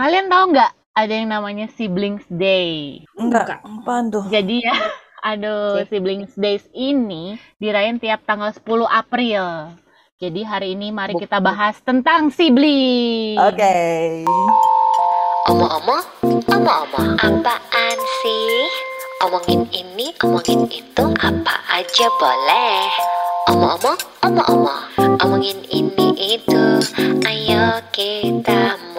Kalian tahu nggak ada yang namanya Siblings Day? Enggak. Apaan tuh? Jadi ya, aduh, Siblings Days ini dirayain tiap tanggal 10 April. Jadi hari ini mari kita bahas tentang sibling. Oke. Omong-omong, omong-omong, apaan sih? Omongin ini, omongin itu, apa aja boleh. Omong-omong, omong-omong, omongin ini itu, ayo kita.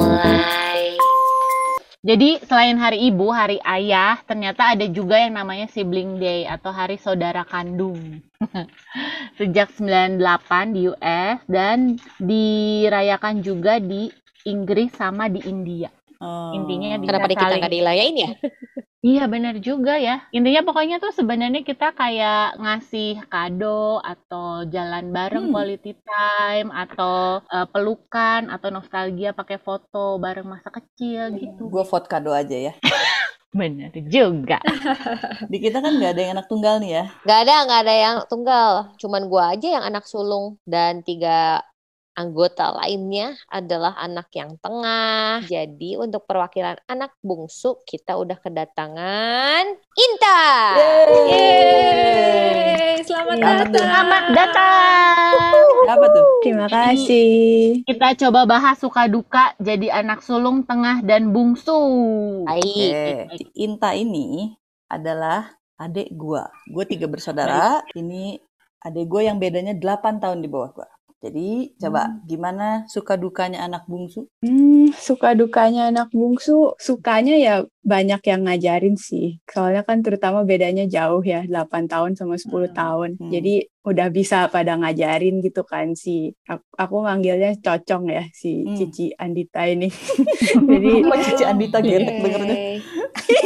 Jadi selain hari ibu, hari ayah, ternyata ada juga yang namanya sibling day atau hari saudara kandung. Sejak 98 di US dan dirayakan juga di Inggris sama di India. Oh. Intinya bisa Kenapa di kita saling nggak dilayain ya? Iya benar juga ya. Intinya pokoknya tuh sebenarnya kita kayak ngasih kado atau jalan bareng Hmm. quality time atau eh, pelukan atau nostalgia pakai foto bareng masa kecil gitu. Gue vote kado aja ya. Benar juga. Di kita kan nggak ada yang anak tunggal nih ya. Nggak ada, nggak ada yang tunggal. Cuman gua aja yang anak sulung dan tiga anggota lainnya adalah anak yang tengah. Jadi untuk perwakilan anak bungsu kita udah kedatangan Inta. Yeay, selamat Selamat datang. Selamat datang. Apa tuh? Terima kasih. Kita coba bahas suka duka jadi anak sulung, tengah dan bungsu. Baik. Oke. Inta ini adalah adik gua. Gue tiga bersaudara. Ini adik gue yang bedanya 8 tahun di bawah gua. Jadi coba gimana suka dukanya anak bungsu? Hmm, suka dukanya anak bungsu, sukanya ya banyak yang ngajarin sih. Soalnya kan terutama bedanya jauh ya, 8 tahun sama 10 Hmm, tahun. hmm. Jadi udah bisa pada ngajarin gitu kan si aku, aku manggilnya Cocong ya si Hmm. Cici Andita ini. Jadi Kok Cici Andita getek dengernya?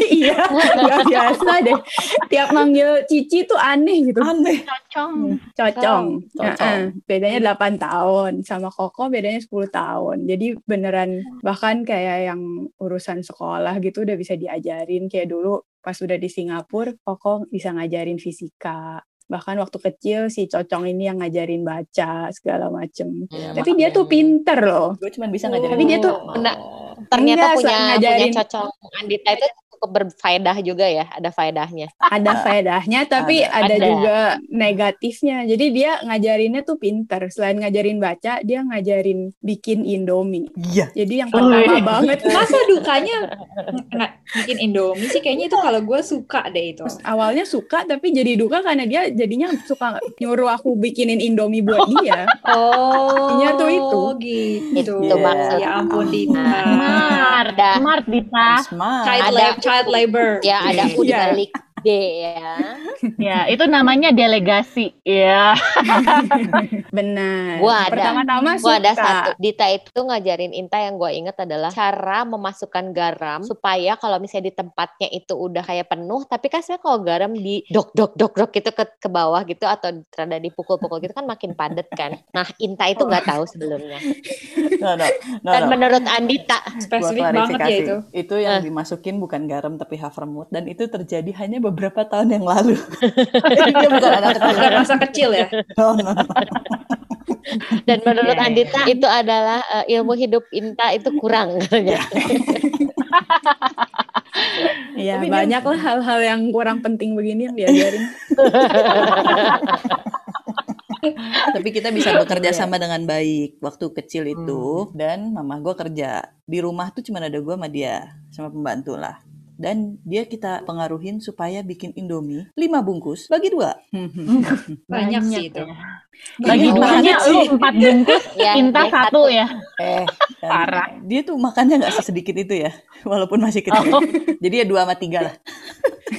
iya, nggak biasa deh. Tiap manggil Cici tuh aneh gitu. Aneh. Cocong. Cocong. Cocong. Heeh. Bedanya 8 tahun. Sama Koko bedanya 10 tahun. Jadi beneran bahkan kayak yang urusan sekolah gitu udah bisa diajarin. Kayak dulu pas udah di Singapura, Koko bisa ngajarin fisika. Bahkan waktu kecil si Cocong ini yang ngajarin baca segala macem. Ya, Tapi dia tuh pinter loh. Gue cuma bisa ngajarin. Tapi dia tuh Nah, ternyata Enggak, punya selain punya ngajarin- cocok Andita itu cukup berfaedah juga ya, ada faedahnya. ada faedahnya tapi Ada. ada, Ada. juga negatifnya. Jadi dia ngajarinnya tuh pinter. Selain ngajarin baca, dia ngajarin bikin Indomie. Iya. Jadi yang pertama Wih. banget Masa dukanya nggak bikin Indomie sih? Kayaknya itu kalau gue suka deh itu. awalnya suka tapi jadi duka karena dia jadinya suka nyuruh aku bikinin Indomie buat dia. Oh, Intinya tuh itu. gitu. Itu maksudnya. Ya ampun Dita. Smart. Ada. Smart Dita. Smart. Child, Ada. Child labor. Ya ada U di Iya. balik D ya. Ya, itu namanya delegasi. Ya. Benar. Gua ada. Pertama-tama Gua ada suka. satu. Dita itu ngajarin Inta yang gue inget adalah cara memasukkan garam supaya kalau misalnya di tempatnya itu udah kayak penuh, tapi kan sebenarnya kalau garam di dok dok dok dok gitu ke, ke bawah gitu atau rada dipukul-pukul gitu kan makin padat kan. Nah Inta itu nggak tahu sebelumnya. No, no, no, Dan no. menurut Andita, Gua Spesifik banget ya itu. Itu yang Eh. dimasukin bukan garam tapi havermut dan itu terjadi hanya beberapa tahun yang lalu. Jadi dia bukan anak kecil. Bukan masa kecil ya. No, no, no. dan menurut Iya, iya. Andita itu adalah eh, ilmu hidup Inta itu kurang katanya. Iya, Tapi dia- banyak lah hal-hal yang kurang penting begini yang diajarin. Tapi kita bisa bekerja sama dengan baik waktu kecil itu Hmm. dan mama gue kerja di rumah tuh cuma ada gue sama dia sama pembantu lah. Dan dia kita pengaruhin supaya bikin Indomie 5 bungkus bagi dua. Banyak sih itu. ya. Bagi Banyak duanya lu sih. empat bungkus, Ya, Inta dia satu ya. Eh, Parah. Dia tuh makannya nggak sesedikit itu ya, walaupun masih kecil. Oh. Jadi ya dua sama tiga lah.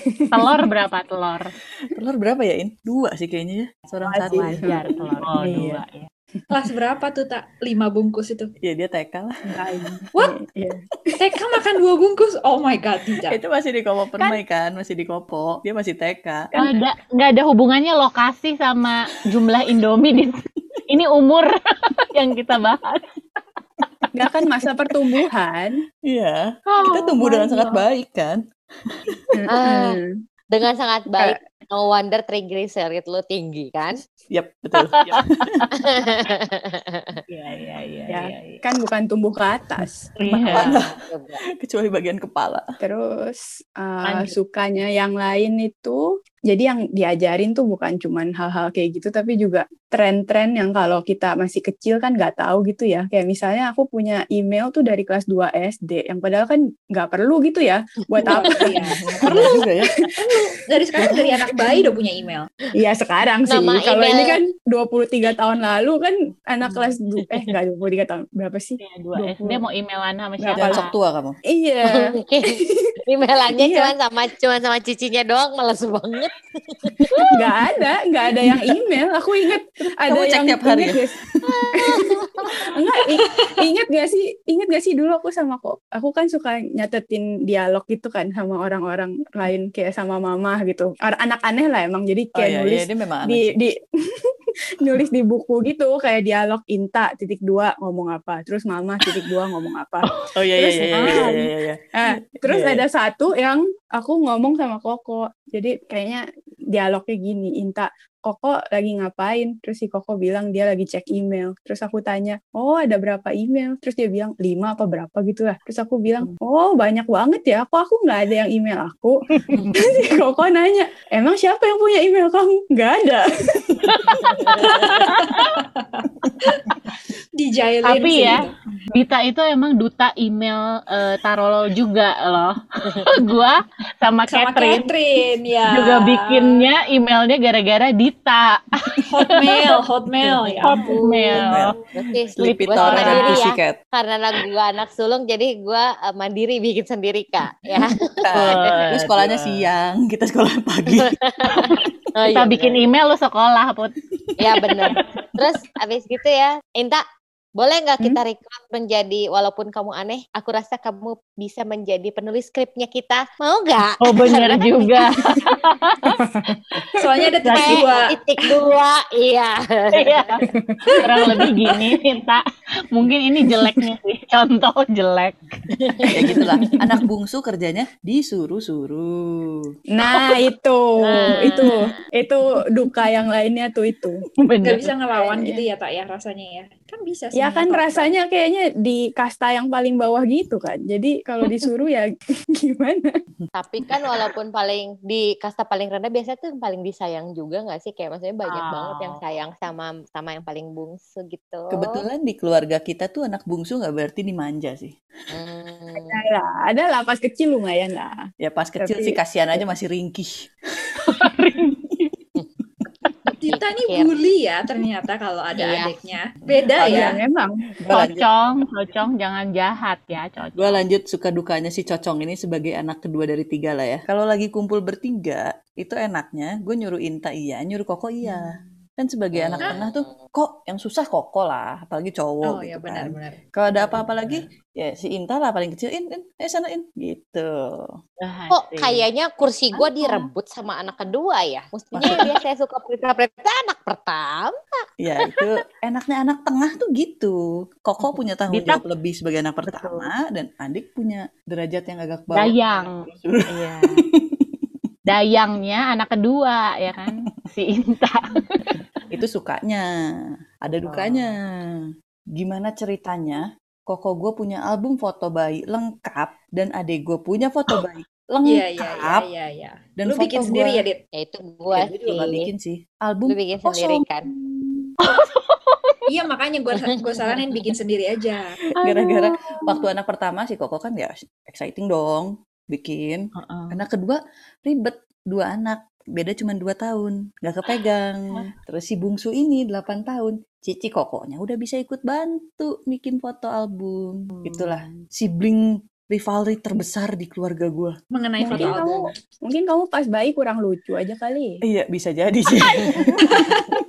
Telur berapa telur? Telur berapa ya, In? Dua sih kayaknya ya. Seorang satu. ya. Wajar telur. Oh, Iya. dua ya. Kelas berapa tuh tak? Lima bungkus itu. Ya dia TK lah. What? Iya. TK makan dua bungkus? Oh my god, Dita. Itu masih di Kopo Permai kan, masih di Kopo. Dia masih TK. Nggak ada nggak ada hubungannya lokasi sama jumlah Indomie di ini umur yang kita bahas. Nggak kan masa pertumbuhan. Iya. Oh Kita tumbuh my dengan sangat baik kan. Ah. Mm-mm. dengan sangat baik No wonder triglycerid lu tinggi kan? Yap, betul. Iya, iya, iya, Ya, iya, iya. Kan bukan tumbuh ke atas. Iya. Coba. Kecuali bagian kepala. Terus uh, Lanjut. sukanya yang lain itu jadi yang diajarin tuh bukan cuman hal-hal kayak gitu tapi juga tren-tren yang kalau kita masih kecil kan nggak tahu gitu ya. Kayak misalnya aku punya email tuh dari kelas 2 SD yang padahal kan nggak perlu gitu ya. Buat apa? Iya. Perlu juga ya. Dari sekarang dari anak bayi udah punya email. Iya sekarang sih. Nama Kalau ini email. kan 23 tahun lalu kan anak kelas du- eh enggak 23 tahun berapa sih? Iya, dua 20. SD mau emailan sama Berapa siapa? Sok tua kamu. Iya. Emailannya Iya. cuma sama cuma sama cicinya doang males banget. nggak ada nggak ada yang email aku inget ada Kamu cek yang tiap hari sih? enggak inget gak sih inget gak sih dulu aku sama kok aku kan suka nyatetin dialog gitu kan sama orang-orang lain kayak sama mama gitu anak aneh lah emang jadi Oh kayak iya, nulis iya, di di nulis di buku gitu kayak dialog Inta titik dua ngomong apa terus mama titik dua ngomong apa Oh iya, iya, terus, iya, iya, iya, iya, iya. Eh, terus Iya, iya. ada satu yang aku ngomong sama Koko. Jadi kayaknya dialognya gini, Inta, Koko lagi ngapain? Terus si Koko bilang dia lagi cek email. Terus aku tanya, oh ada berapa email? Terus dia bilang lima apa berapa gitu lah. Terus aku bilang, oh banyak banget ya. Kok aku nggak ada yang email aku? Terus si Koko nanya, emang siapa yang punya email kamu? Nggak ada. Dijailin Tapi sih ya, gitu. Dita itu emang duta email eh, Tarolo juga loh. Gua sama, Sama Catherine Catherine ya. juga bikinnya emailnya gara-gara Dita. Hotmail, Hotmail ya. Hotmail. Sleepy Tora dan mandiri ya. Pussycat. Karena anak gua anak sulung jadi gua eh, mandiri bikin sendiri kak. Ya. Lu sekolahnya siang, kita sekolah pagi. Oh, Kita iya, bikin benar. email lu sekolah, Put. Ya benar. Terus abis gitu ya, Inta, boleh nggak Hmm? kita rekrut menjadi walaupun kamu aneh, aku rasa kamu bisa menjadi penulis skripnya kita. Mau nggak? Oh bener juga. Soalnya ada titik dua. Titik dua, iya. Iya. Kurang lebih gini, Minta. Mungkin ini jeleknya sih. Contoh jelek. ya gitulah. Anak bungsu kerjanya disuruh-suruh. Nah itu, Nah. itu, itu duka yang lainnya tuh itu. Bener. Gak bisa ngelawan gitu ya tak ya rasanya ya. Kan bisa sih. Ya kan apa-apa. rasanya kayaknya di kasta yang paling bawah gitu kan. Jadi kalau disuruh ya gimana? Tapi kan walaupun paling di kasta paling rendah biasanya tuh paling disayang juga nggak sih? Kayak maksudnya banyak Oh. banget yang sayang sama sama yang paling bungsu gitu. Kebetulan di keluarga kita tuh anak bungsu nggak berarti dimanja sih. Hmm. Ada lah, ada lah pas kecil lumayan lah. Ya pas kecil Tapi- sih kasihan aja masih ringkih. Dita nih bully ya ternyata kalau ada Iya. adiknya. Beda Ya, ya. memang. Cocong, cocong, jangan jahat ya, cocong. gua lanjut suka dukanya si Cocong ini sebagai anak kedua dari tiga lah ya. Kalau lagi kumpul bertiga, itu enaknya gue nyuruh Inta iya, nyuruh Koko iya. Kan sebagai anak Hmm. tengah tuh, kok yang susah Koko lah, apalagi cowok Oh gitu ya kan. benar-benar. Kalau ada apa-apa lagi, ya si Inta lah paling kecil, in, in, eh sana in, gitu. Ah, Kok sih. kayaknya kursi gua Apa? direbut sama anak kedua ya? Mestinya yang biasanya suka perintah-perintah anak pertama. Ya itu enaknya anak tengah tuh gitu. Koko punya tanggung Dita- jawab lebih sebagai anak pertama dan adik punya derajat yang agak bawah. Dayang. Iya. Dayangnya anak kedua ya kan si Inta. Itu sukanya. Ada dukanya. Gimana ceritanya? Koko gue punya album foto bayi lengkap dan adik gue punya foto bayi lengkap. Iya iya iya iya iya. Dan Lu foto bikin sendiri gua- ya, Dit? Ya itu gua Ya, gue juga sih. bikin sih. Album Lu bikin kosong. sendiri kan? Iya makanya gue gue saranin bikin sendiri aja. Gara-gara waktu anak pertama si Koko kan ya exciting dong bikin. Heeh. Anak kedua ribet. Dua anak. Beda cuma dua tahun. Nggak kepegang. Terus si bungsu ini 8 tahun. Cici kokonya udah bisa ikut bantu bikin foto album. Itulah sibling rivalry terbesar di keluarga gue Mengenai foto Mungkin kamu, album. mungkin kamu pas bayi kurang lucu aja kali. iya bisa jadi sih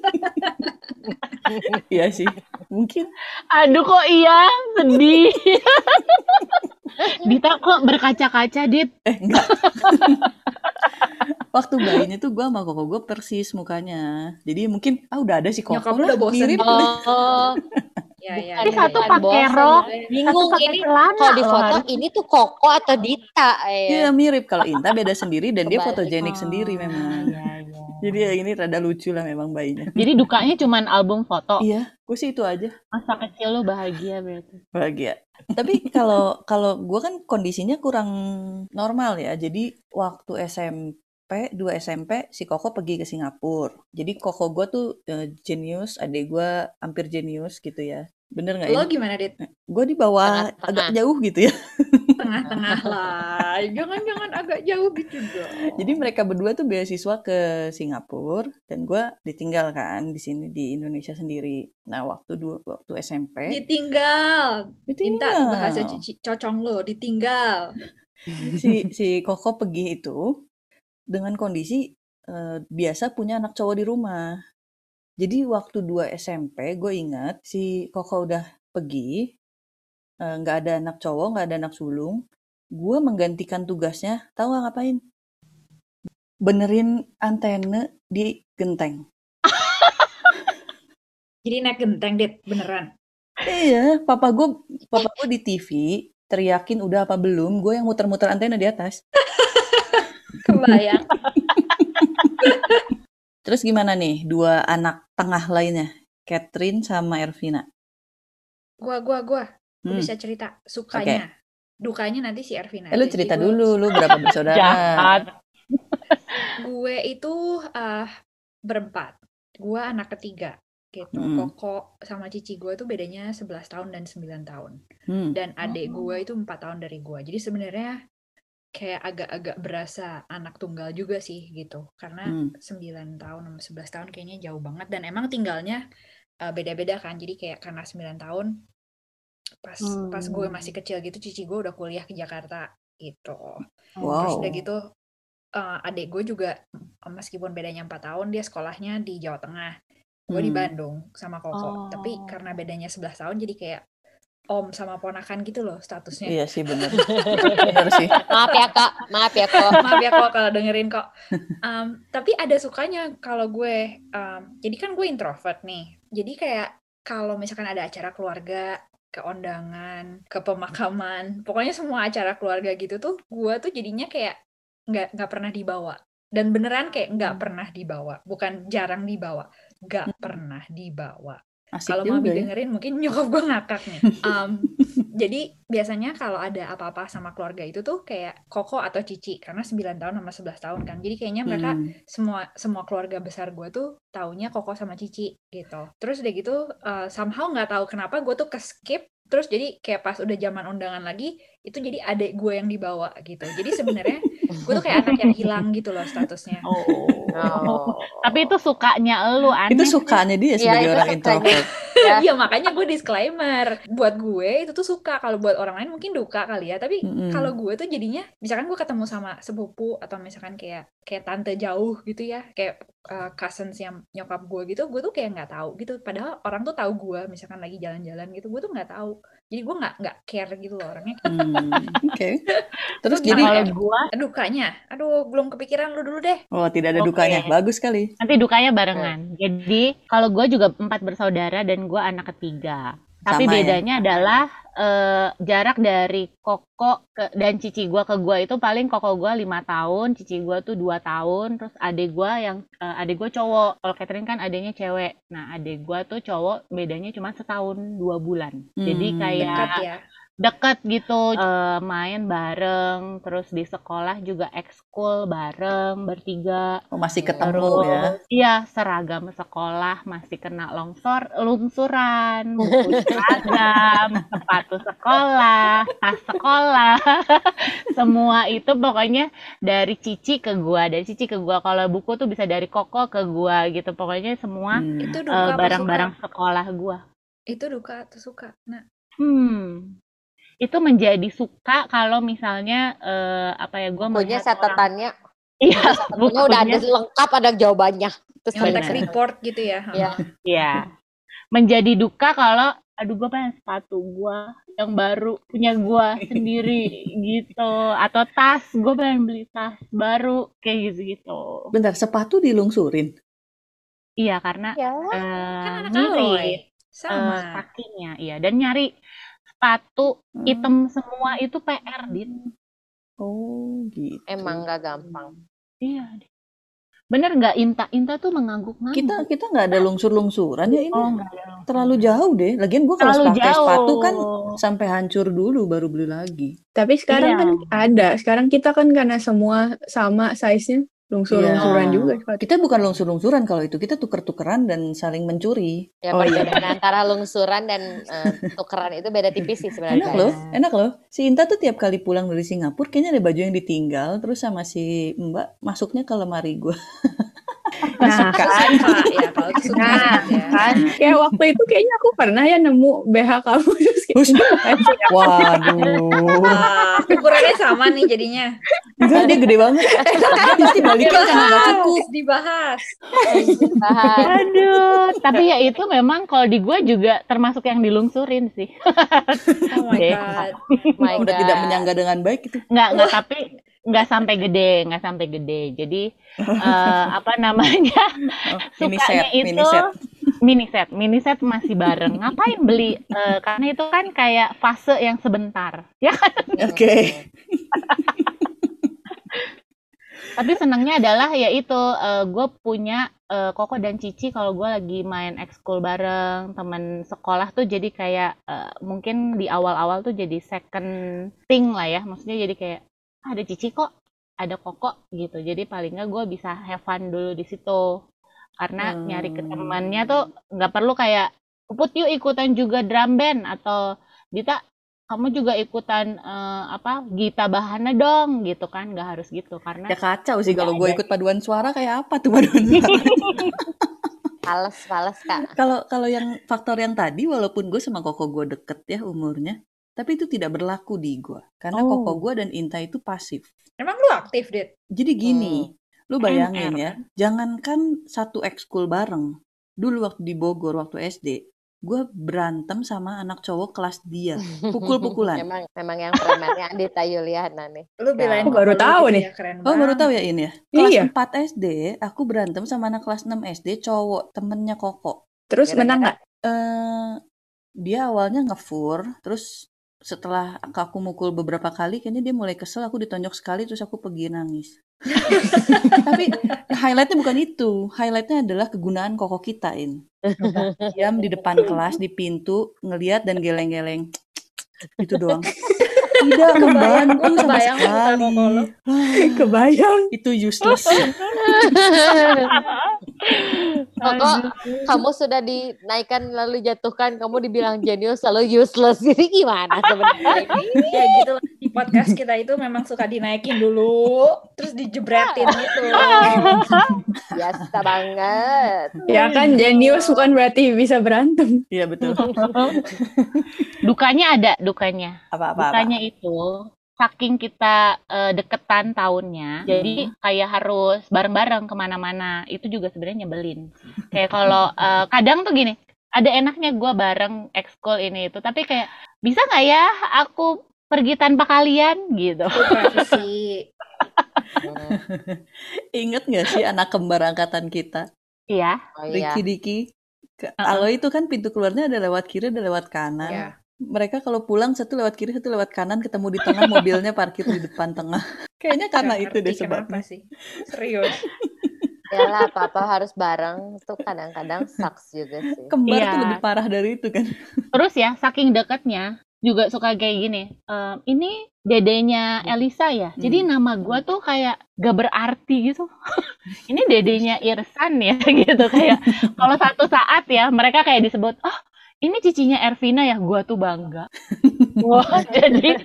iya sih. Mungkin. Aduh kok iya? Sedih. Dita kok berkaca-kaca, Dit? eh enggak. Waktu bayinya tuh gue sama koko gue persis mukanya. Jadi mungkin ah udah ada si koko Nyokap udah bosen. mirip Oh, Iya iya. Tapi iya, satu iya. pakai rok, bingung satu pakai ini celana kalau di foto ini tuh Koko atau Dita Iya ya. mirip kalau Inta beda sendiri dan dia fotogenik Oh, sendiri memang. Iya, iya, Jadi ya ini rada lucu lah memang bayinya. Jadi dukanya cuman album foto. Iya, gue sih itu aja. Masa kecil lu bahagia berarti. bahagia. Tapi kalau kalau gue kan kondisinya kurang normal ya. Jadi waktu SMP, 2 SMP, si Koko pergi ke Singapura. Jadi Koko gue tuh eh, jenius, adik gue hampir jenius gitu ya. Bener nggak Lo ini? gimana, Dit? Gue di bawah Tengah-tengah. agak jauh gitu ya. Tengah-tengah lah. Jangan-jangan agak jauh gitu dong. Jadi mereka berdua tuh beasiswa ke Singapura dan gue ditinggal kan di sini di Indonesia sendiri. Nah waktu dua waktu SMP Ditinggal. Minta ditinggal. bahasa cici- cocong lo, ditinggal. si si Koko pergi itu dengan kondisi eh, biasa punya anak cowok di rumah. Jadi waktu 2 SMP gue ingat si Koko udah pergi, eh, nggak ada anak cowok, nggak ada anak sulung. Gue menggantikan tugasnya, tahu nggak ngapain? Benerin antena di genteng. Jadi naik genteng, Dit. Beneran. Iya, papa gue papa gue di TV teriakin udah apa belum, gue yang muter-muter antena di atas. Kebayang. Terus gimana nih dua anak tengah lainnya, Catherine sama Ervina? Gua, gua, gua. Gua Hmm. bisa cerita. Sukanya. Dukanya nanti si Ervina. Eh, lu cerita Jadi gua- dulu, lu berapa bersaudara? Jahat. Gue itu eh, berempat. Gue anak ketiga. Gitu. Hmm. Koko sama cici gue tuh bedanya 11 tahun dan 9 tahun. Hmm. Dan adik gue itu 4 tahun dari gue. Jadi sebenarnya kayak agak-agak berasa anak tunggal juga sih gitu. Karena Hmm. 9 tahun sama 11 tahun kayaknya jauh banget. Dan emang tinggalnya eh, beda-beda kan. Jadi kayak karena 9 tahun pas pas gue masih kecil gitu cici gue udah kuliah ke Jakarta gitu. Terus Wow. udah gitu eh, adik gue juga eh, meskipun bedanya 4 tahun dia sekolahnya di Jawa Tengah. Gue di Hmm. Bandung sama Koko. Tapi Oh. karena bedanya 11 tahun jadi kayak om sama ponakan gitu loh statusnya. Iya sih bener. bener sih. Maaf ya kak, maaf ya kok. Maaf ya kok kalau dengerin kok. Em, tapi ada sukanya kalau gue, em, jadi kan gue introvert nih. Jadi kayak kalau misalkan ada acara keluarga, ke undangan, ke pemakaman, pokoknya semua acara keluarga gitu tuh, gue tuh jadinya kayak nggak nggak pernah dibawa. Dan beneran kayak nggak pernah dibawa, bukan jarang dibawa, nggak pernah dibawa. Kalau mami ya. dengerin mungkin nyokap gue ngakak nih. Um, jadi biasanya kalau ada apa-apa sama keluarga itu tuh kayak Koko atau Cici karena 9 tahun sama 11 tahun kan. Jadi kayaknya mereka Hmm. semua semua keluarga besar gue tuh taunya Koko sama Cici gitu. Terus udah gitu uh, somehow nggak tahu kenapa gue tuh ke skip terus jadi kayak pas udah zaman undangan lagi itu jadi adik gue yang dibawa gitu. Jadi sebenarnya gue tuh kayak anak yang hilang gitu loh statusnya. Oh. Oh. Tapi itu sukanya lu aneh. Itu sukanya dia Iya, sebagai itu orang introvert. Ya. Iya makanya gue disclaimer buat gue itu tuh suka kalau buat orang lain mungkin duka kali ya tapi Mm-mm. kalau gue tuh jadinya misalkan gue ketemu sama sepupu atau misalkan kayak kayak tante jauh gitu ya kayak uh, cousins yang nyokap gue gitu gue tuh kayak nggak tahu gitu padahal orang tuh tahu gue misalkan lagi jalan-jalan gitu gue tuh nggak tahu jadi gue nggak nggak care gitu loh orangnya Hmm, Oke. Terus Nah, jadi kalau gua dukanya aduh belum kepikiran lu dulu deh oh tidak ada Oke. dukanya. Bagus sekali. nanti dukanya barengan. Jadi kalau gua juga empat bersaudara dan gua anak ketiga. Tapi Sama ya? bedanya adalah eh, jarak dari koko ke, dan cici gua ke gua itu paling koko gua lima tahun, cici gua tuh dua tahun, terus adik gua yang eh, adik gua cowok. Kalau Catherine kan adiknya cewek. Nah adik gua tuh cowok bedanya cuma setahun dua bulan. Jadi Hmm, kayak dekat ya deket gitu. Eh, main bareng terus di sekolah juga ekskul bareng bertiga. Oh, masih ketemu terus ya. iya seragam sekolah masih kena longsor lungsuran buku seragam sepatu sekolah tas sekolah. Semua itu pokoknya dari cici ke gua. Dari cici ke gua. Kalau buku tuh bisa dari koko ke gua gitu. Pokoknya semua Hmm. apa barang-barang sekolah gua. Itu duka atau suka? Nah. Hmm, itu menjadi suka kalau misalnya eh, apa ya gue orang catatannya, iya bukunya udah ada lengkap ada jawabannya. Terus selesai. report gitu ya Iya. iya menjadi duka kalau aduh gue pengen sepatu gue yang baru punya gue sendiri gitu atau tas gue pengen beli tas baru kayak gitu gitu Bentar, sepatu dilungsurin. iya karena Ya. eh, kan anak mirip aloy eh, sama kakinya iya dan nyari sepatu Hmm. hitam semua itu PR din Oh, gitu. Emang gak gampang. iya Bener nggak Inta? Inta tuh mengangguk-ngangguk. Kita kita nggak ada lungsur-lungsuran ya ini. Oh, nggak ada. Terlalu jauh deh. Lagian gua kalau pakai jauh. sepatu kan sampai hancur dulu baru beli lagi. Tapi sekarang Iya. kan ada. Sekarang kita kan karena semua sama size-nya, lungsur-lungsuran Iya. juga. Kita bukan lungsur-lungsuran kalau itu, kita tuker-tukeran dan saling mencuri. Ya Oh, iya. antara lungsuran dan eh, tukeran itu beda tipis sih sebenarnya. Enak loh, enak loh. Si Inta tuh tiap kali pulang dari Singapura kayaknya ada baju yang ditinggal terus sama si Mbak masuknya ke lemari gua. Nah, ya itu suka Nah, ya. kan. kayak waktu itu kayaknya aku pernah ya nemu BH kamu terus kayak. Waduh. Wah, ukurannya sama nih jadinya. Enggak, dia gede banget. Dia pasti balikin karena nggak cukup. dibahas. Aduh, tapi ya itu memang kalau di gue juga termasuk yang dilungsurin sih. Oh my god. My Udah God. tidak menyangga dengan baik itu. Nggak, nggak tapi nggak sampai gede, nggak sampai gede. Jadi eh, apa namanya? Oh, mini set, Sukanya itu mini set. mini set, mini set masih bareng. Ngapain beli? Eh, karena itu kan kayak fase yang sebentar. Ya kan? Oke. Tapi senangnya adalah ya itu gue punya eh, Koko dan Cici kalau gue lagi main ekskul bareng teman sekolah tuh jadi kayak eh, mungkin di awal-awal tuh jadi second thing lah ya. Maksudnya jadi kayak "Ah, ada Cici kok, ada Koko gitu. Jadi paling nggak gue bisa have fun dulu di situ. Karena Hmm. nyari ke temannya tuh nggak perlu kayak Puput yuk ikutan juga drum band atau Dita kamu juga ikutan eh, apa Gita Bahana dong gitu kan nggak harus gitu karena Ya kacau sih kalau gue ikut paduan suara kayak apa tuh paduan suara. Fales, fales kak. Kalau kalau yang faktor yang tadi walaupun gue sama Koko gue deket ya umurnya, tapi itu tidak berlaku di gue. Karena Oh. Koko gue dan Inta itu pasif. Emang lu aktif, Dit? Jadi gini, lu bayangin NR. ya, jangankan satu ekskul bareng. Dulu waktu di Bogor waktu SD, gue berantem sama anak cowok kelas dia, pukul-pukulan. Memang memang yang premannya Andita Yuliana nih. Lu belain Aku baru tahu nih. ya, keren Oh baru tahu ya ini ya? Kelas Iya. 4 SD, aku berantem sama anak kelas 6 SD cowok, temennya Koko. Terus Gara-gara- menang nggak? eh dia awalnya ngefur, terus setelah aku mukul beberapa kali, kayaknya dia mulai kesel, aku ditonjok sekali, terus aku pergi nangis. Tapi highlightnya bukan itu, highlightnya adalah kegunaan koko kitain. Diam di depan kelas, di pintu, ngeliat dan geleng-geleng. Itu doang. Tidak membantu sama kebayang sekali. Kebayang. Itu useless. Koko, kamu sudah dinaikkan lalu jatuhkan, kamu dibilang jenius lalu useless. Jadi gimana sebenarnya? Ya gitu lah. Podcast kita itu memang suka dinaikin dulu, terus dijebretin gitu. Biasa banget. Ya kan jenius bukan berarti bisa berantem. Iya betul. dukanya ada dukanya Apa-apa. dukanya itu saking kita eh, deketan tahunnya jadi kayak harus bareng-bareng ke mana-mana itu juga sebenarnya nyebelin kayak kalau eh, kadang tuh gini ada enaknya gue bareng ekskul ini itu tapi kayak bisa nggak ya aku pergi tanpa kalian gitu privacy. Ingat gak sih anak kembar angkatan kita? iya Oh iya. Riki Diki. Uh-uh. Kalau itu kan pintu keluarnya ada lewat kiri, ada lewat kanan. Ya. Mereka kalau pulang satu lewat kiri, satu lewat kanan, ketemu di tengah, mobilnya parkir di depan tengah. Kayaknya karena Nggak itu deh sebabnya. sih. Serius. Yalah, apa-apa harus bareng tuh kadang-kadang sucks juga sih. Kembar Iya. tuh lebih parah dari itu kan. terus ya saking deketnya juga suka kayak gini ehm, ini dedenya Elisa ya? Jadi nama gua tuh kayak gak berarti gitu. Ini dedenya Irsan ya gitu. Kayak kalau satu saat ya mereka kayak disebut oh ini cicinya Ervina ya? Gua tuh bangga. Wah jadi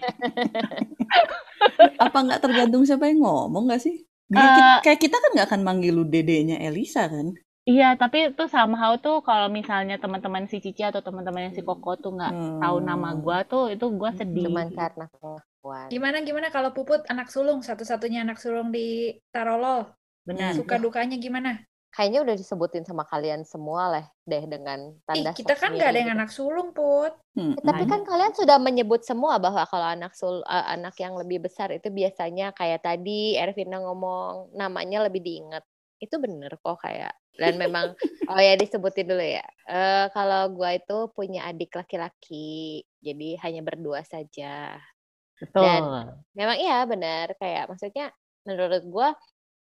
Apa nggak tergantung siapa yang ngomong nggak sih? Dia, ki- kayak kita kan nggak akan manggil lu dedenya Elisa kan? Iya tapi itu somehow tuh kalau misalnya teman-teman si Cici atau teman-teman si Koko tuh nggak Hmm. tahu nama gua tuh itu gua sedih Cuman karena pengakuan. Gimana gimana kalau Puput anak sulung satu-satunya anak sulung di Tarolol? benar Suka dukanya gimana? Kayaknya udah disebutin sama kalian semua lah deh dengan Ih, tanda kita kan nggak ada yang gitu. anak sulung, Put. Hmm. Ya, tapi kan kalian sudah menyebut semua bahwa kalau anak sul eh, anak yang lebih besar itu biasanya kayak tadi Ervina ngomong namanya lebih diingat. Itu bener kok kayak dan memang oh ya disebutin dulu ya. Eh kalau gua itu punya adik laki-laki. Jadi hanya berdua saja. betul Memang iya benar kayak maksudnya menurut gua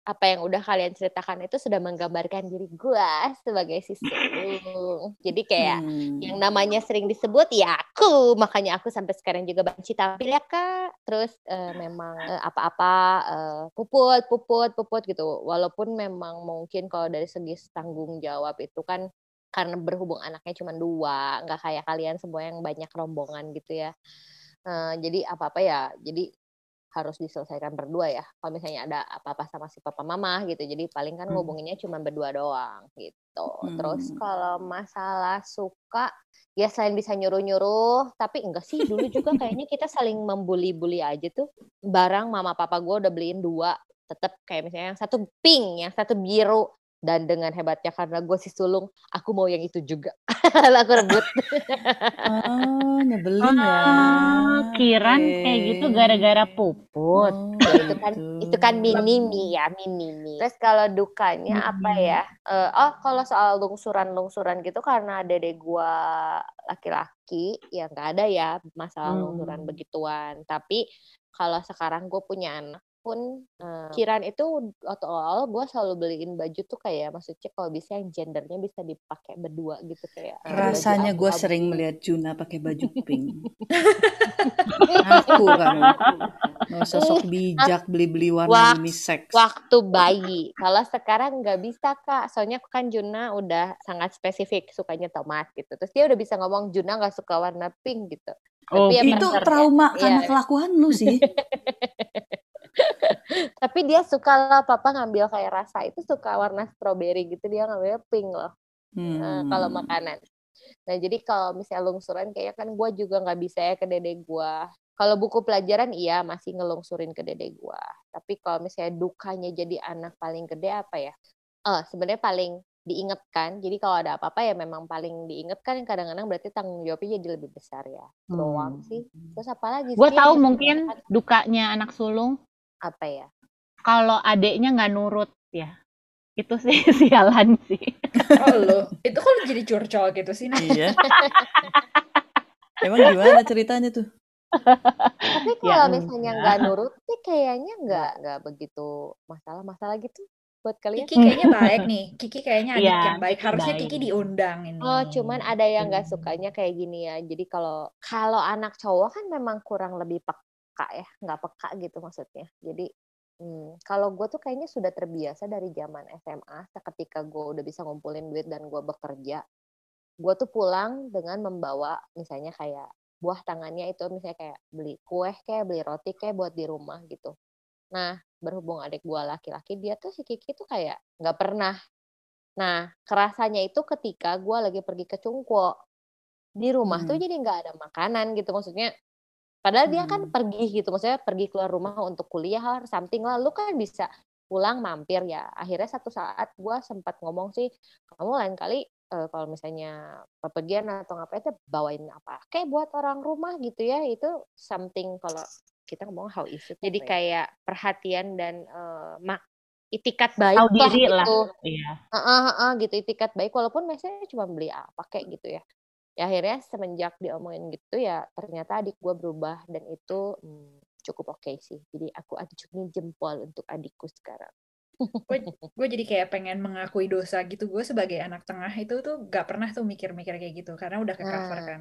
apa yang udah kalian ceritakan itu sudah menggambarkan diri gue sebagai si sulung. Jadi kayak Hmm. yang namanya sering disebut ya aku, makanya aku sampai sekarang juga benci tampil ya kak. Terus eh, memang eh, apa-apa eh, puput, puput, puput gitu. Walaupun memang mungkin kalau dari segi tanggung jawab itu kan karena berhubung anaknya cuma dua, nggak kayak kalian semua yang banyak rombongan gitu ya. Eh, jadi apa-apa ya, jadi harus diselesaikan berdua ya. Kalau misalnya ada apa-apa sama si papa mama gitu, jadi paling kan Hmm. ngobonginnya cuma berdua doang gitu. Terus Hmm. kalau masalah suka, ya selain bisa nyuruh-nyuruh, tapi enggak sih dulu juga kayaknya kita saling membuli-buli aja tuh. Barang mama papa gue udah beliin dua, tetap kayak misalnya yang satu pink, yang satu biru. Dan dengan hebatnya karena gue si sulung, aku mau yang itu juga. Aku rebut. Oh, nyebelin ya. Ah, kiran kayak gitu gara-gara puput. Oh, Ya, itu kan itu kan gitu. mini mi ya mini mi. Terus kalau dukanya apa ya? Eh, oh kalau soal lungsuran lungsuran gitu karena dedek gua laki-laki ya nggak ada ya masalah lungsuran Hmm. begituan. Tapi kalau sekarang gue punya anak pun eh, kiran itu waktu awal gue selalu beliin baju tuh kayak maksudnya kalau bisa yang gendernya bisa dipakai berdua gitu kayak Rasanya gue sering melihat Juna pakai baju pink. Aku kamu. Nggak usah sok bijak beli-beli warna Wak- unisex. waktu bayi. Kalau sekarang nggak bisa kak, soalnya kan Juna udah sangat spesifik sukanya tomat gitu. Terus dia udah bisa ngomong Juna nggak suka warna pink gitu. Oh, Tapi ya Itu bener, trauma Iya. karena kelakuan lu sih. Tapi dia suka lah, papa ngambil kayak rasa itu suka warna strawberry gitu, dia ngambilnya pink loh. Hmm. kalau makanan. Nah jadi kalau misalnya lungsuran kayaknya kan gue juga nggak bisa ya ke dedek gue. Kalau buku pelajaran iya masih ngelungsurin ke dedek gue. Tapi kalau misalnya dukanya jadi anak paling gede apa ya? Eh sebenarnya paling diingetkan. Jadi kalau ada apa-apa ya memang paling diingetkan. Kadang-kadang berarti tanggung jawabnya jadi lebih besar ya. Doang Hmm. sih. Terus apa lagi? Gue tahu mungkin diingatkan? dukanya anak sulung apa ya? kalau adeknya nggak nurut ya. Itu sih sialan sih. Oh lo, itu kok jadi curcol gitu sih? Nah, Iya. Emang gimana ceritanya tuh? Tapi Ya kalau misalnya udah. nggak nurut sih kayaknya nggak nggak begitu masalah-masalah gitu buat kalian. Kiki kayaknya baik nih. Kiki kayaknya adik Iya, yang baik. Kiki Harusnya baik. Kiki diundang ini. Oh, cuman ada yang nggak Hmm. sukanya kayak gini ya. Jadi kalau kalau anak cowok kan memang kurang lebih peka ya, nggak peka gitu maksudnya. Jadi hmm, kalau gue tuh kayaknya sudah terbiasa dari zaman SMA, seketika gue udah bisa ngumpulin duit dan gue bekerja, gue tuh pulang dengan membawa misalnya kayak buah tangannya itu misalnya kayak beli kue kayak beli roti kayak buat di rumah gitu. Nah, berhubung adik gue laki-laki, dia tuh si Kiki tuh kayak nggak pernah Nah, kerasanya itu ketika gue lagi pergi ke Cungko. Di rumah tuh Hmm. jadi nggak ada makanan gitu. Maksudnya, padahal dia kan Hmm. pergi gitu. Maksudnya pergi keluar rumah untuk kuliah or something lah. Lu kan bisa pulang mampir ya. Akhirnya satu saat gue sempat ngomong sih, kamu lain kali eh, kalau misalnya bepergian atau ngapain tuh bawain apa kayak buat orang rumah gitu ya. Itu something kalau kita ngomong how is it. Jadi ya? kayak perhatian dan eh, mak itikat baik Tahu lah diri lah. gitu. Iya. Heeh, heeh, gitu itikat baik walaupun misalnya cuma beli apa kayak gitu ya. Ya akhirnya semenjak diomongin gitu ya ternyata adik gue berubah dan itu hmm, cukup oke sih. Jadi aku acungin jempol untuk adikku sekarang. gue jadi kayak pengen mengakui dosa gitu. Gue sebagai anak tengah itu tuh gak pernah tuh mikir-mikir kayak gitu. Karena udah ke cover Nah. kan.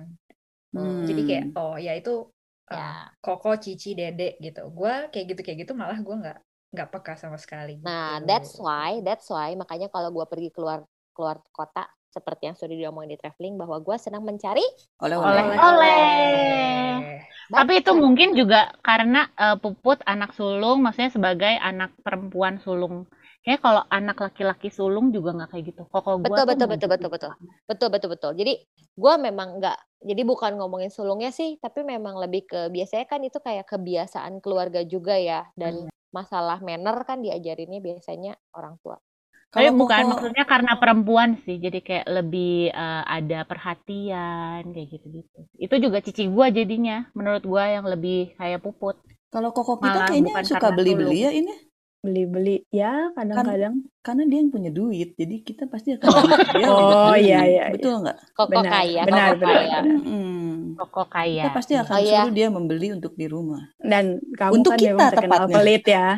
Hmm. Jadi kayak, oh ya itu uh, Ya. koko, cici, dede gitu. Gue kayak gitu-kayak gitu malah gue nggak nggak peka sama sekali. Nah, gitu. that's why, that's why makanya kalau gue pergi keluar keluar kota seperti yang sudah diomongin di traveling bahwa gue senang mencari Oleh-oleh. Tapi itu mungkin juga karena eh, Puput anak sulung, maksudnya sebagai anak perempuan sulung. Kayaknya kalau anak laki-laki sulung juga nggak kayak gitu. Koko gua Betul, betul, nggak betul, gitu. betul, betul. Betul, betul, betul. Jadi gue memang nggak, jadi bukan ngomongin sulungnya sih, tapi memang lebih ke biasanya kan itu kayak kebiasaan keluarga juga ya, dan masalah manner kan diajarinnya biasanya orang tua. Tapi Kalau bukan Koko- maksudnya karena perempuan sih, jadi kayak lebih eh, ada perhatian kayak gitu-gitu. Itu juga cici gua jadinya, menurut gua yang lebih kayak Puput. Kalau koko kita Malah kayaknya bukan suka karena beli-beli ya ini. beli-beli ya kadang-kadang Karena dia yang punya duit, jadi kita pasti akan beli Oh, iya, iya, iya. Betul nggak? Koko benar kaya, benar koko benar, kaya. benar. Mm-mm. Koko kaya. Kita pasti akan Oh, iya. suruh dia membeli untuk di rumah. dan kamu Untuk kan kita terkenal tepatnya. pelit ya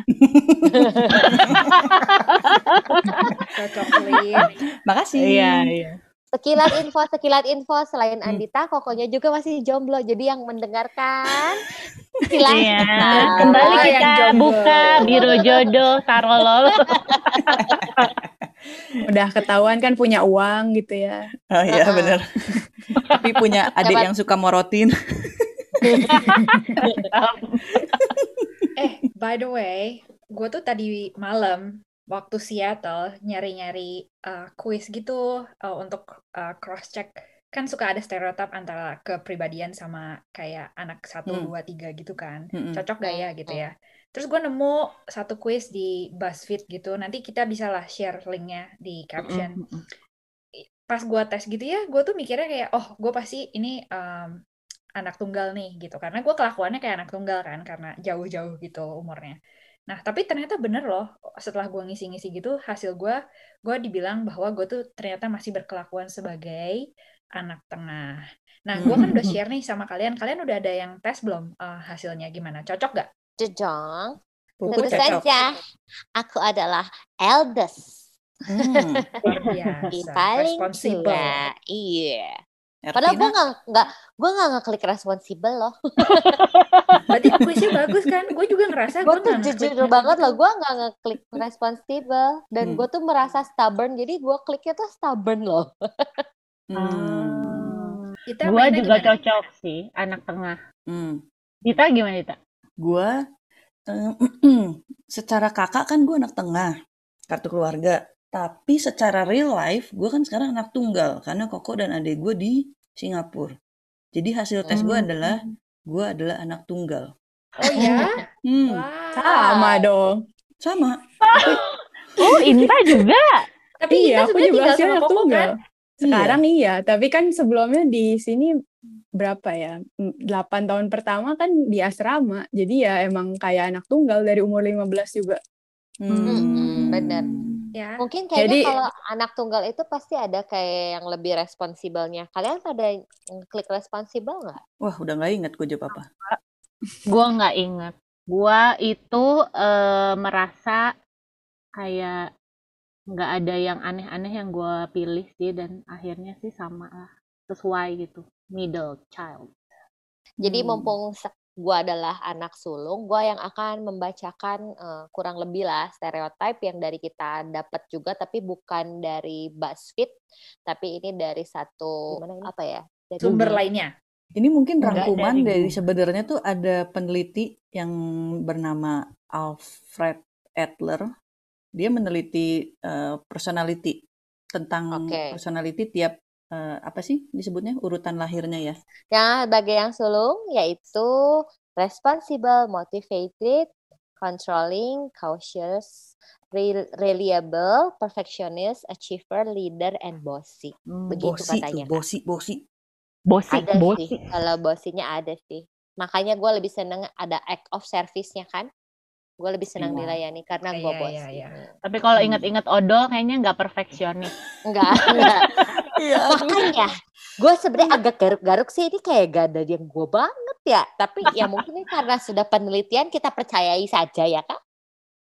Cocok Lin. Makasih. Iya, iya. Sekilat info, sekilat info. Selain Hmm. Andita, kokonya juga masih jomblo. Jadi yang mendengarkan, silahkan. Iya. Kembali Oh, yang kita jomblo. buka biro jodoh Sarolol. udah ketahuan kan punya uang gitu ya Oh iya Uh-uh. benar. Tapi punya adik Dapat- yang suka morotin. Eh, by the way, gue tuh tadi malam waktu Seattle nyari-nyari uh, kuis gitu uh, untuk uh, cross check kan suka ada stereotip antara kepribadian sama kayak anak satu Hmm. dua tiga gitu kan. Mm-mm. cocok gak ya gitu ya? Terus gue nemu satu kuis di BuzzFeed gitu. Nanti kita bisa lah share linknya di caption. Pas gue tes gitu ya gue tuh mikirnya kayak oh gue pasti ini um, anak tunggal nih gitu. Karena gue kelakuannya kayak anak tunggal kan karena jauh-jauh gitu umurnya nah tapi ternyata bener loh setelah gue ngisi-ngisi gitu hasil gue gue dibilang bahwa gue tuh ternyata masih berkelakuan sebagai anak tengah nah gue kan udah share nih sama kalian kalian udah ada yang tes belum eh, hasilnya gimana cocok gak Jejong. Pupu Tentu cocok. saja, aku adalah eldest. Hmm. luar biasa paling tua. Iya. Padahal gue nggak nggak gue nggak ngeklik responsibel loh. berarti kuisnya bagus kan gue juga ngerasa Gue gue tuh jujur banget loh, gue nggak ngeklik responsibel dan Hmm. gue tuh merasa stubborn, jadi gue kliknya tuh stubborn loh. hmm. kita Gua mainnya juga gimana? cocok sih, anak tengah. Hmm. Dita gimana Dita? Gua eh, secara kakak kan gue anak tengah, kartu keluarga. Tapi secara real life, gue kan sekarang anak tunggal karena koko dan adik gue di Singapura. Jadi hasil tes gue Hmm. adalah gue adalah anak tunggal. oh ya Hmm, Wow. sama dong sama. Oh, Inta juga. Tapi iya aku juga tinggal sama Koko tunggal kan? sekarang iya tapi kan sebelumnya di sini berapa ya 8 tahun pertama kan di asrama jadi ya emang kayak anak tunggal dari umur 15 juga Mm-mm, bener. Ya. Mungkin kayaknya Jadi- kalau anak tunggal itu pasti ada kayak yang lebih responsibelnya. Kalian pada klik responsibel nggak? Wah, udah nggak ingat gue jawab apa. Gua nggak inget. Gua itu eh, merasa kayak nggak ada yang aneh-aneh yang gua pilih sih dan akhirnya sih sama lah sesuai gitu middle child. Jadi Hmm. mumpung gua adalah anak sulung, gua yang akan membacakan eh, kurang lebih lah stereotip yang dari kita dapat juga, tapi bukan dari BuzzFeed, tapi ini dari satu apa ya? Dari Sumber lainnya. Ini mungkin Enggak rangkuman dari dari sebenarnya tuh ada peneliti yang bernama Alfred Adler. Dia meneliti eh, personality tentang Oke. personality tiap eh, apa sih disebutnya urutan lahirnya ya. Yang sebagai yang sulung yaitu responsible, motivated, controlling, cautious, re- reliable, perfectionist, achiever, leader, and bossy. Hmm, Begitu Bosi tuh, katanya. bosi, bosi. bosi, Ada bosi. sih, kalau bossinya ada sih. Makanya gue lebih seneng ada act of service-nya kan. Gue lebih senang Iya. dilayani karena Iya, gue iya, bossy. iya. Tapi kalau Hmm. inget-inget odol kayaknya nggak perfeksionis. Enggak, enggak. Iya. Makanya gue sebenarnya agak garuk-garuk sih ini kayak gak ada yang gue banget ya. Tapi ya mungkin ini karena sudah penelitian kita percayai saja ya kak.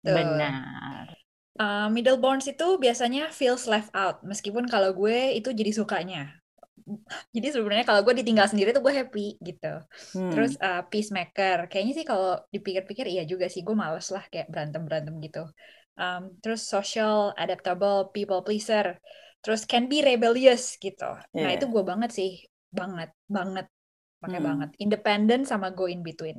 Tuh. Benar. Uh, middleborns itu biasanya feels left out, meskipun kalau gue itu jadi sukanya. Jadi sebenarnya kalau gue ditinggal sendiri tuh gue happy gitu. Hmm. Terus uh, peacemaker, kayaknya sih kalau dipikir-pikir iya juga sih gue males lah kayak berantem-berantem gitu. Um, terus social, adaptable, people pleaser, terus can be rebellious gitu. Nah Iya. itu gue banget sih, banget, banget, pakai Hmm. banget. Independent sama go in between.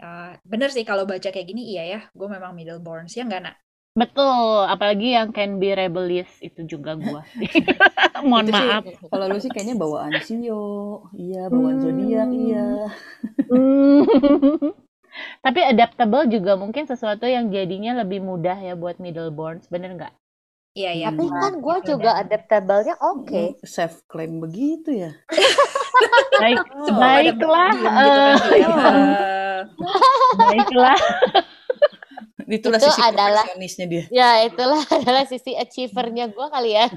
Uh, bener sih kalau baca kayak gini iya ya, gue memang middleborns ya nggak nak? Betul, apalagi yang can be rebellious itu juga gua. Mohon Itu sih, maaf. Kalau lu sih kayaknya bawaan Sio, iya bawaan zodiak, iya. Hmm. Tapi adaptable juga mungkin sesuatu yang jadinya lebih mudah ya buat middleborns, bener nggak? Iya iya. Tapi kan gue juga adaptable-nya oke. Self claim begitu ya. Baik, pada baiklah, gitu kan eh, dia. Eh, baiklah. Itulah Itu sisi adalah- perfeksionisnya dia. Ya itulah adalah sisi achievernya gue kali ya.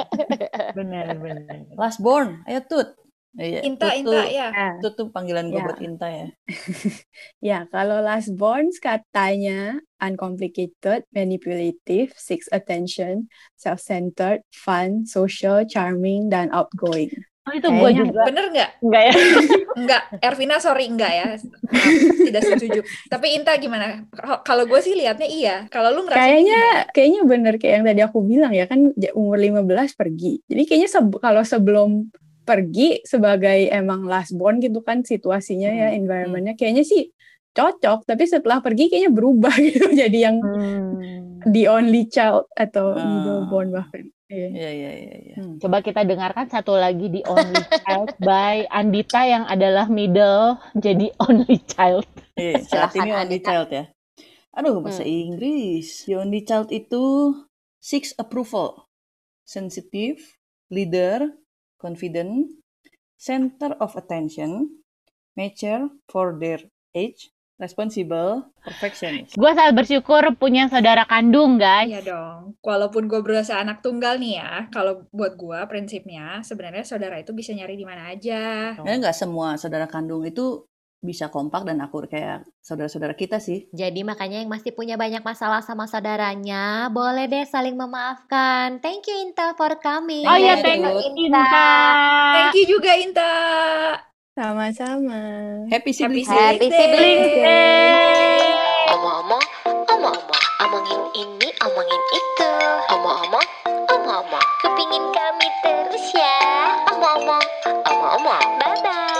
Benar, benar. Last born, ayo Tut. Iya, Inta, Tut Inta, ya. Nah, Tut tuh panggilan gue Ya. buat Inta ya. ya, kalau last borns katanya uncomplicated, manipulative, seeks attention, self-centered, fun, social, charming, dan outgoing. Oh, itu gue juga. Bener nggak? Enggak ya? Enggak, Ervina sorry enggak ya. Tidak setuju. Tapi Inta gimana? Kalau gue sih liatnya iya. Kalau lu ngerasa Kayaknya kayaknya bener kayak yang tadi aku bilang ya kan umur 15 pergi. Jadi kayaknya seb- kalau sebelum pergi sebagai emang last born gitu kan situasinya ya Hmm, environmentnya kayaknya sih cocok tapi setelah pergi kayaknya berubah gitu jadi yang Hmm. the only child atau Ah. middle born bahkan. Iya. Iya, iya, iya. Hmm. Coba kita dengarkan satu lagi di Only Child by Andita yang adalah middle jadi Only Child. Iya, saat ini only child ya. Aduh, bahasa Hmm. Inggris. The only child itu seeks approval, sensitive, leader, confident, center of attention, mature for their age, responsible, perfectionist. Gue sangat bersyukur punya saudara kandung, guys. Iya dong. Walaupun gue berasa anak tunggal nih ya, kalau buat gue prinsipnya sebenarnya saudara itu bisa nyari di mana aja. Karena nggak semua saudara kandung itu bisa kompak dan akur kayak saudara-saudara kita sih. Jadi makanya yang masih punya banyak masalah sama saudaranya, boleh deh saling memaafkan. Thank you Inta for coming. Oh iya, Thank thank you, Inta. Thank you juga Inta. Sama-sama. Happy sibling Happy. Sibling Day. Omong-omong, omong-omong, omongin ini, omongin itu. Omong-omong, omong-omong, kepingin kami terus ya. Omong-omong, omong-omong, bye-bye.